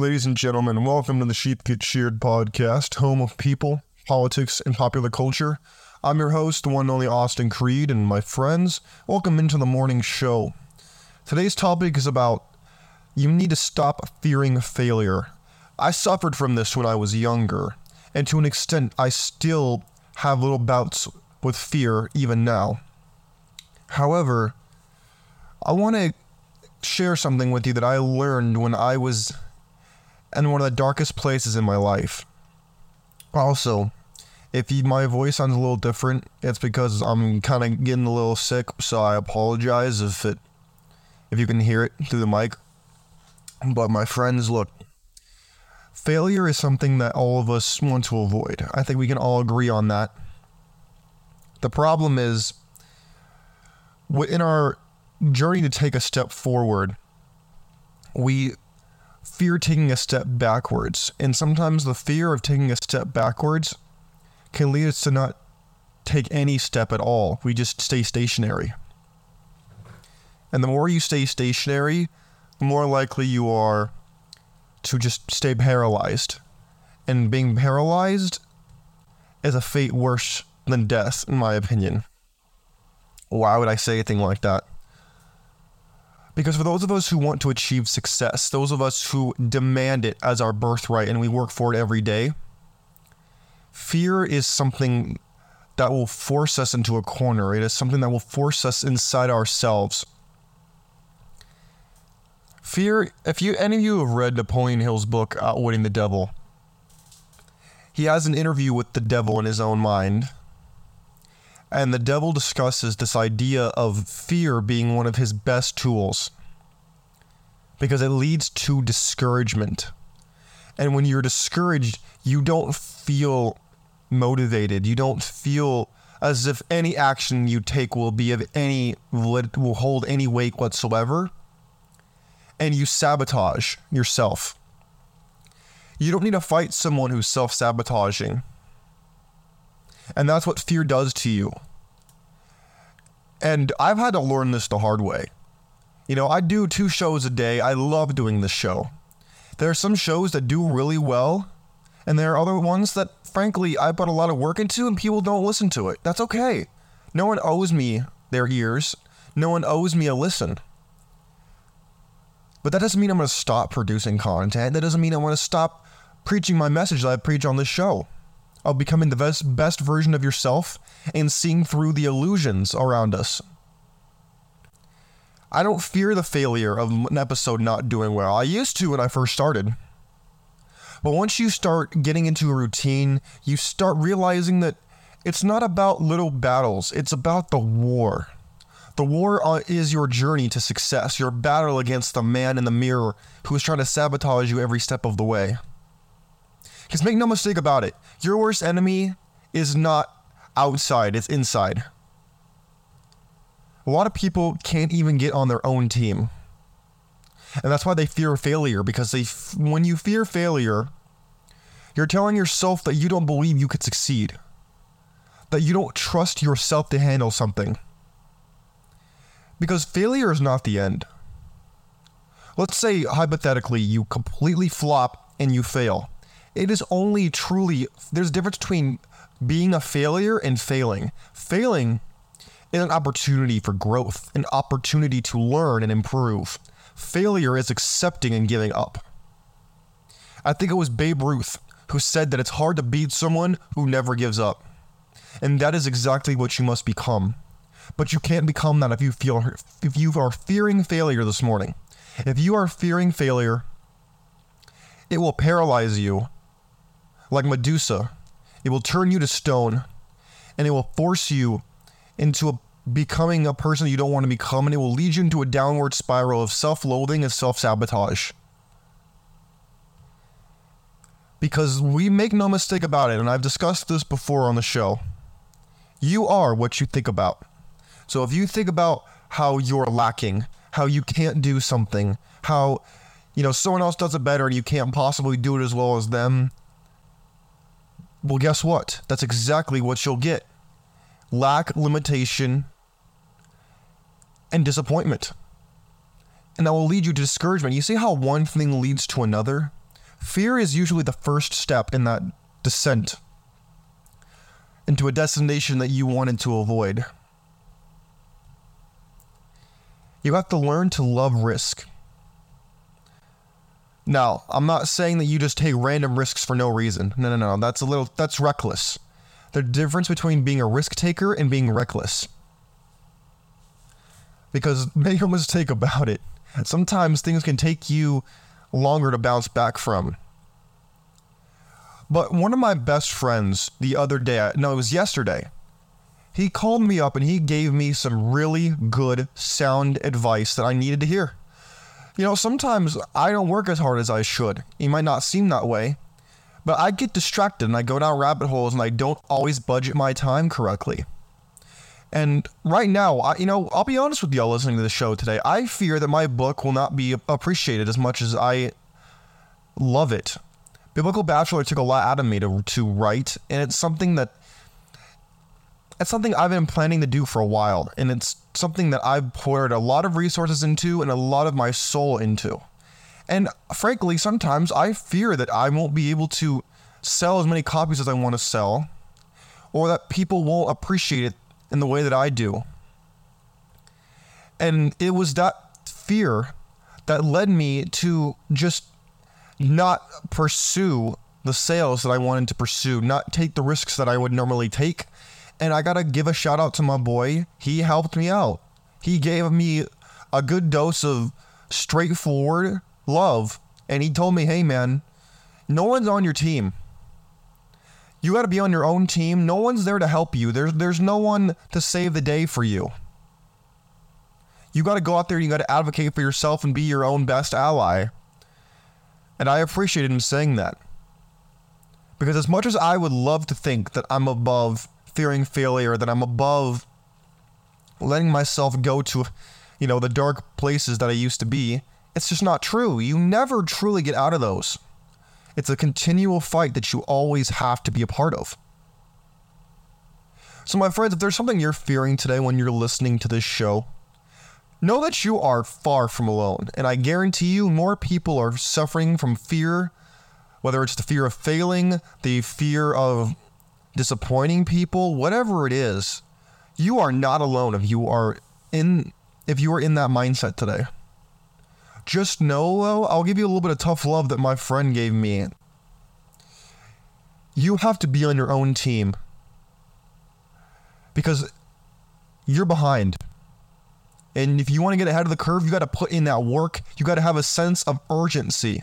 Ladies and gentlemen, welcome to the Sheep Get Sheared podcast, home of people, politics, and popular culture. I'm your host, the one and only Austin Creed, and my friends, welcome into the morning show. Today's topic is about you need to stop fearing failure. I suffered from this when I was younger, and to an extent, I still have little bouts with fear even now. However, I want to share something with you that I learned when I was in one of the darkest places in my life. Also, if you, my voice sounds a little different, it's because I'm kind of getting a little sick, so I apologize if it if you can hear it through the mic. But my friends, look, failure is something that all of us want to avoid. I think we can all agree on that. The problem is in our journey to take a step forward, we fear taking a step backwards. And sometimes the fear of taking a step backwards can lead us to not take any step at all. We just stay stationary. And the more you stay stationary, the more likely you are to just stay paralyzed. And being paralyzed is a fate worse than death, in my opinion. Why would I say anything like that? Because for those of us who want to achieve success, those of us who demand it as our birthright and we work for it every day, fear is something that will force us into a corner. It is something that will force us inside ourselves. Fear, if you any of you have read Napoleon Hill's book Outwitting the Devil, he has an interview with the devil in his own mind. And the devil discusses this idea of fear being one of his best tools because it leads to discouragement. And when you're discouraged, you don't feel motivated. You don't feel as if any action you take will be of any will hold any weight whatsoever. And you sabotage yourself. You don't need to fight someone who's self-sabotaging. And that's what fear does to you. And I've had to learn this the hard way. You know, I do two shows a day. I love doing this show. There are some shows that do really well, and there are other ones that, frankly, I put a lot of work into and people don't listen to it. That's okay. No one owes me their ears, no one owes me a listen. But that doesn't mean I'm going to stop producing content. That doesn't mean I want to stop preaching my message that I preach on this show of becoming the best, best version of yourself and seeing through the illusions around us. I don't fear the failure of an episode not doing well. I used to when I first started. But once you start getting into a routine, you start realizing that it's not about little battles, it's about the war. The war uh, is your journey to success, your battle against the man in the mirror who is trying to sabotage you every step of the way. Because make no mistake about it, your worst enemy is not outside, it's inside. A lot of people can't even get on their own team. And that's why they fear failure because they when you fear failure, you're telling yourself that you don't believe you could succeed. That you don't trust yourself to handle something. Because failure is not the end. Let's say hypothetically you completely flop and you fail. It is only truly, there's a difference between being a failure and failing. Failing is an opportunity for growth, an opportunity to learn and improve. Failure is accepting and giving up. I think it was Babe Ruth who said that it's hard to beat someone who never gives up. And that is exactly what you must become. But you can't become that if you feel if you are fearing failure this morning. If you are fearing failure, it will paralyze you like Medusa. It will turn you to stone and it will force you into a, becoming a person you don't want to become, and it will lead you into a downward spiral of self loathing and self sabotage. Because we make no mistake about it, and I've discussed this before on the show. You are what you think about. So if you think about how you're lacking, how you can't do something, how you know someone else does it better and you can't possibly do it as well as them, well, guess what? That's exactly what you'll get lack, limitation, and disappointment. And that will lead you to discouragement. You see how one thing leads to another? Fear is usually the first step in that descent into a destination that you wanted to avoid. You have to learn to love risk. Now, I'm not saying that you just take random risks for no reason. No, no, no. That's a little that's reckless. The difference between being a risk taker and being reckless. Because make no mistake about it, sometimes things can take you longer to bounce back from. But one of my best friends the other day, uh, no, it was yesterday, he called me up and he gave me some really good, sound advice that I needed to hear. You know, sometimes I don't work as hard as I should. It might not seem that way, but I get distracted and I go down rabbit holes and I don't always budget my time correctly. And right now, I, you know, I'll be honest with y'all listening to the show today. I fear that my book will not be appreciated as much as I love it. Biblical Bachelor took a lot out of me to, to write, and it's something that it's something I've been planning to do for a while, and it's something that I've poured a lot of resources into and a lot of my soul into. And frankly, sometimes I fear that I won't be able to sell as many copies as I want to sell, or that people won't appreciate it in the way that I do. And it was that fear that led me to just not pursue the sales that I wanted to pursue, not take the risks that I would normally take, and I gotta give a shout out to my boy. He helped me out. He gave me a good dose of straightforward love. And he told me, hey man, no one's on your team. You gotta be on your own team. No one's there to help you. There's there's no one to save the day for you. You gotta go out there, and you gotta advocate for yourself and be your own best ally. And I appreciated him saying that. Because as much as I would love to think that I'm above fearing failure, that I'm above letting myself go to, you know, the dark places that I used to be. It's just not true. You never truly get out of those. It's a continual fight that you always have to be a part of. So, my friends, if there's something you're fearing today when you're listening to this show, know that you are far from alone. And I guarantee you, more people are suffering from fear, whether it's the fear of failing, the fear of disappointing people, whatever it is, you are not alone if you are in if you are in that mindset today. Just know though, I'll give you a little bit of tough love that my friend gave me. You have to be on your own team. Because you're behind. And if you want to get ahead of the curve, you got to put in that work. You got to have a sense of urgency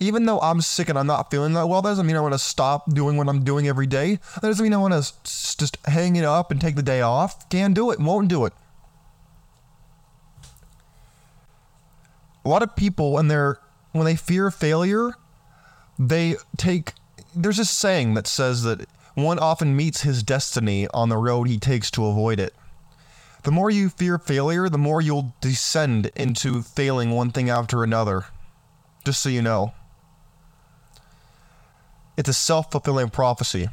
even though I'm sick and I'm not feeling that well, that doesn't mean I want to stop doing what I'm doing every day. That doesn't mean I want to just hang it up and take the day off. Can't do it, won't do it. A lot of people, when they're when they fear failure, they take. There's this saying that says that one often meets his destiny on the road he takes to avoid it. The more you fear failure, the more you'll descend into failing one thing after another. Just so you know. It's a self fulfilling prophecy.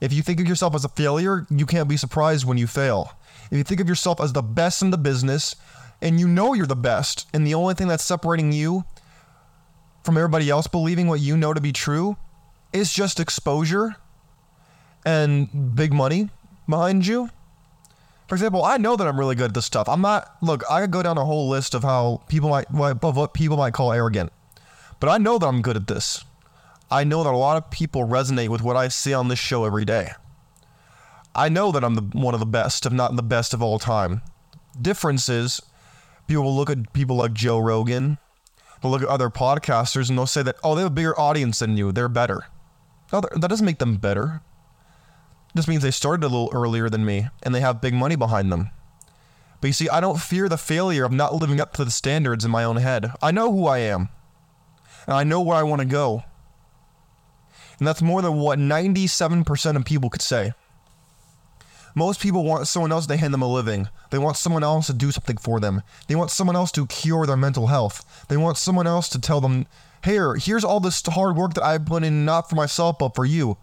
If you think of yourself as a failure, you can't be surprised when you fail. If you think of yourself as the best in the business, and you know you're the best, and the only thing that's separating you from everybody else believing what you know to be true is just exposure and big money behind you. For example, I know that I'm really good at this stuff. I'm not. Look, I could go down a whole list of how people might, of what people might call arrogant, but I know that I'm good at this. I know that a lot of people resonate with what I see on this show every day. I know that I'm the, one of the best, if not the best of all time. Difference is, people will look at people like Joe Rogan, they'll look at other podcasters, and they'll say that, oh, they have a bigger audience than you, they're better. No, that doesn't make them better. Just means they started a little earlier than me, and they have big money behind them. But you see, I don't fear the failure of not living up to the standards in my own head. I know who I am, and I know where I want to go. And that's more than what 97% of people could say. Most people want someone else to hand them a living. They want someone else to do something for them. They want someone else to cure their mental health. They want someone else to tell them, "Here, here's all this hard work that I put in not for myself but for you."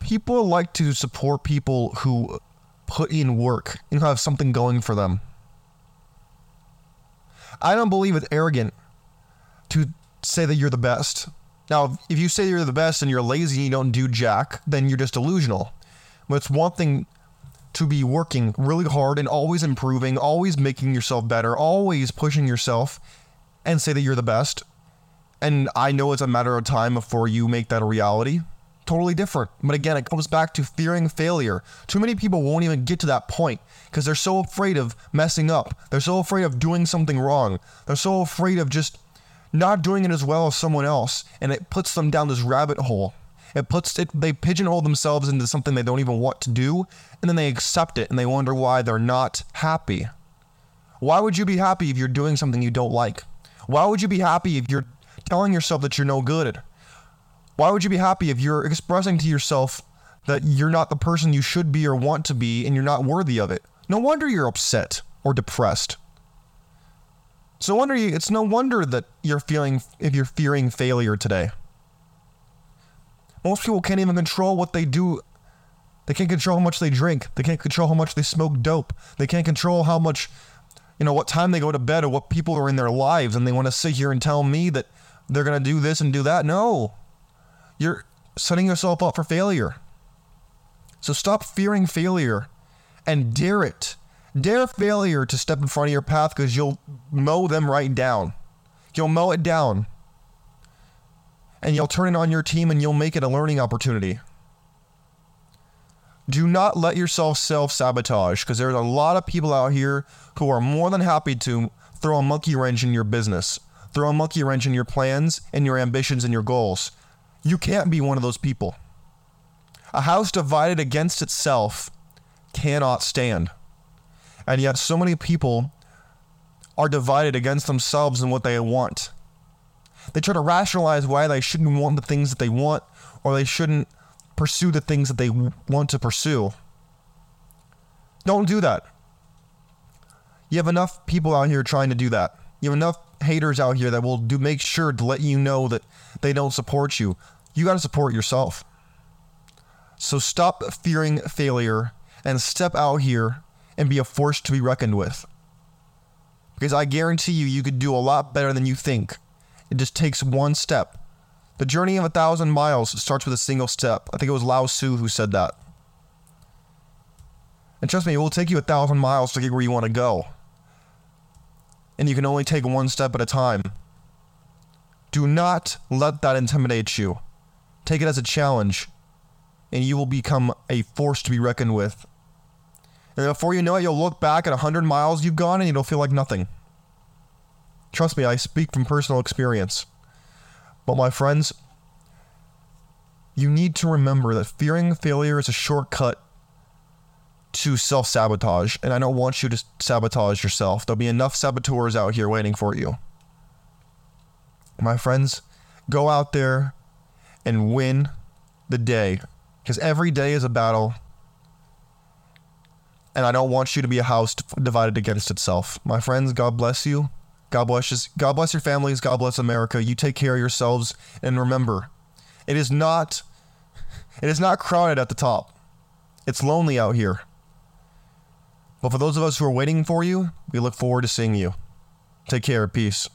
People like to support people who put in work and have something going for them. I don't believe it's arrogant to say that you're the best. Now, if you say you're the best and you're lazy and you don't do jack, then you're just delusional. But it's one thing to be working really hard and always improving, always making yourself better, always pushing yourself and say that you're the best. And I know it's a matter of time before you make that a reality. Totally different. But again, it comes back to fearing failure. Too many people won't even get to that point because they're so afraid of messing up. They're so afraid of doing something wrong. They're so afraid of just not doing it as well as someone else. And it puts them down this rabbit hole. It puts it, they pigeonhole themselves into something they don't even want to do. And then they accept it and they wonder why they're not happy. Why would you be happy if you're doing something you don't like? Why would you be happy if you're telling yourself that you're no good? Why would you be happy if you're expressing to yourself that you're not the person you should be or want to be and you're not worthy of it? No wonder you're upset or depressed. No wonder you, it's no wonder that you're feeling if you're fearing failure today. Most people can't even control what they do. They can't control how much they drink. They can't control how much they smoke dope. They can't control how much you know, what time they go to bed or what people are in their lives and they want to sit here and tell me that they're going to do this and do that. No. You're setting yourself up for failure. So stop fearing failure and dare it. Dare failure to step in front of your path because you'll mow them right down. You'll mow it down. And you'll turn it on your team and you'll make it a learning opportunity. Do not let yourself self sabotage because there's a lot of people out here who are more than happy to throw a monkey wrench in your business, throw a monkey wrench in your plans and your ambitions and your goals. You can't be one of those people. A house divided against itself cannot stand. And yet, so many people are divided against themselves and what they want. They try to rationalize why they shouldn't want the things that they want or they shouldn't pursue the things that they want to pursue. Don't do that. You have enough people out here trying to do that. You have enough haters out here that will do make sure to let you know that they don't support you. You got to support yourself. So stop fearing failure and step out here and be a force to be reckoned with. Because I guarantee you, you could do a lot better than you think. It just takes one step. The journey of a thousand miles starts with a single step. I think it was Lao Tzu who said that. And trust me, it will take you a thousand miles to get where you want to go. And you can only take one step at a time. Do not let that intimidate you. Take it as a challenge, and you will become a force to be reckoned with. And before you know it, you'll look back at a hundred miles you've gone and it'll feel like nothing. Trust me, I speak from personal experience. But my friends, you need to remember that fearing failure is a shortcut to self sabotage, and I don't want you to sabotage yourself. There'll be enough saboteurs out here waiting for you. My friends, go out there and win the day because every day is a battle. And I don't want you to be a house divided against itself. My friends, God bless you. God bless. God bless your families. God bless America. You take care of yourselves and remember, it is not it is not crowded at the top. It's lonely out here. But for those of us who are waiting for you, we look forward to seeing you. Take care. Peace.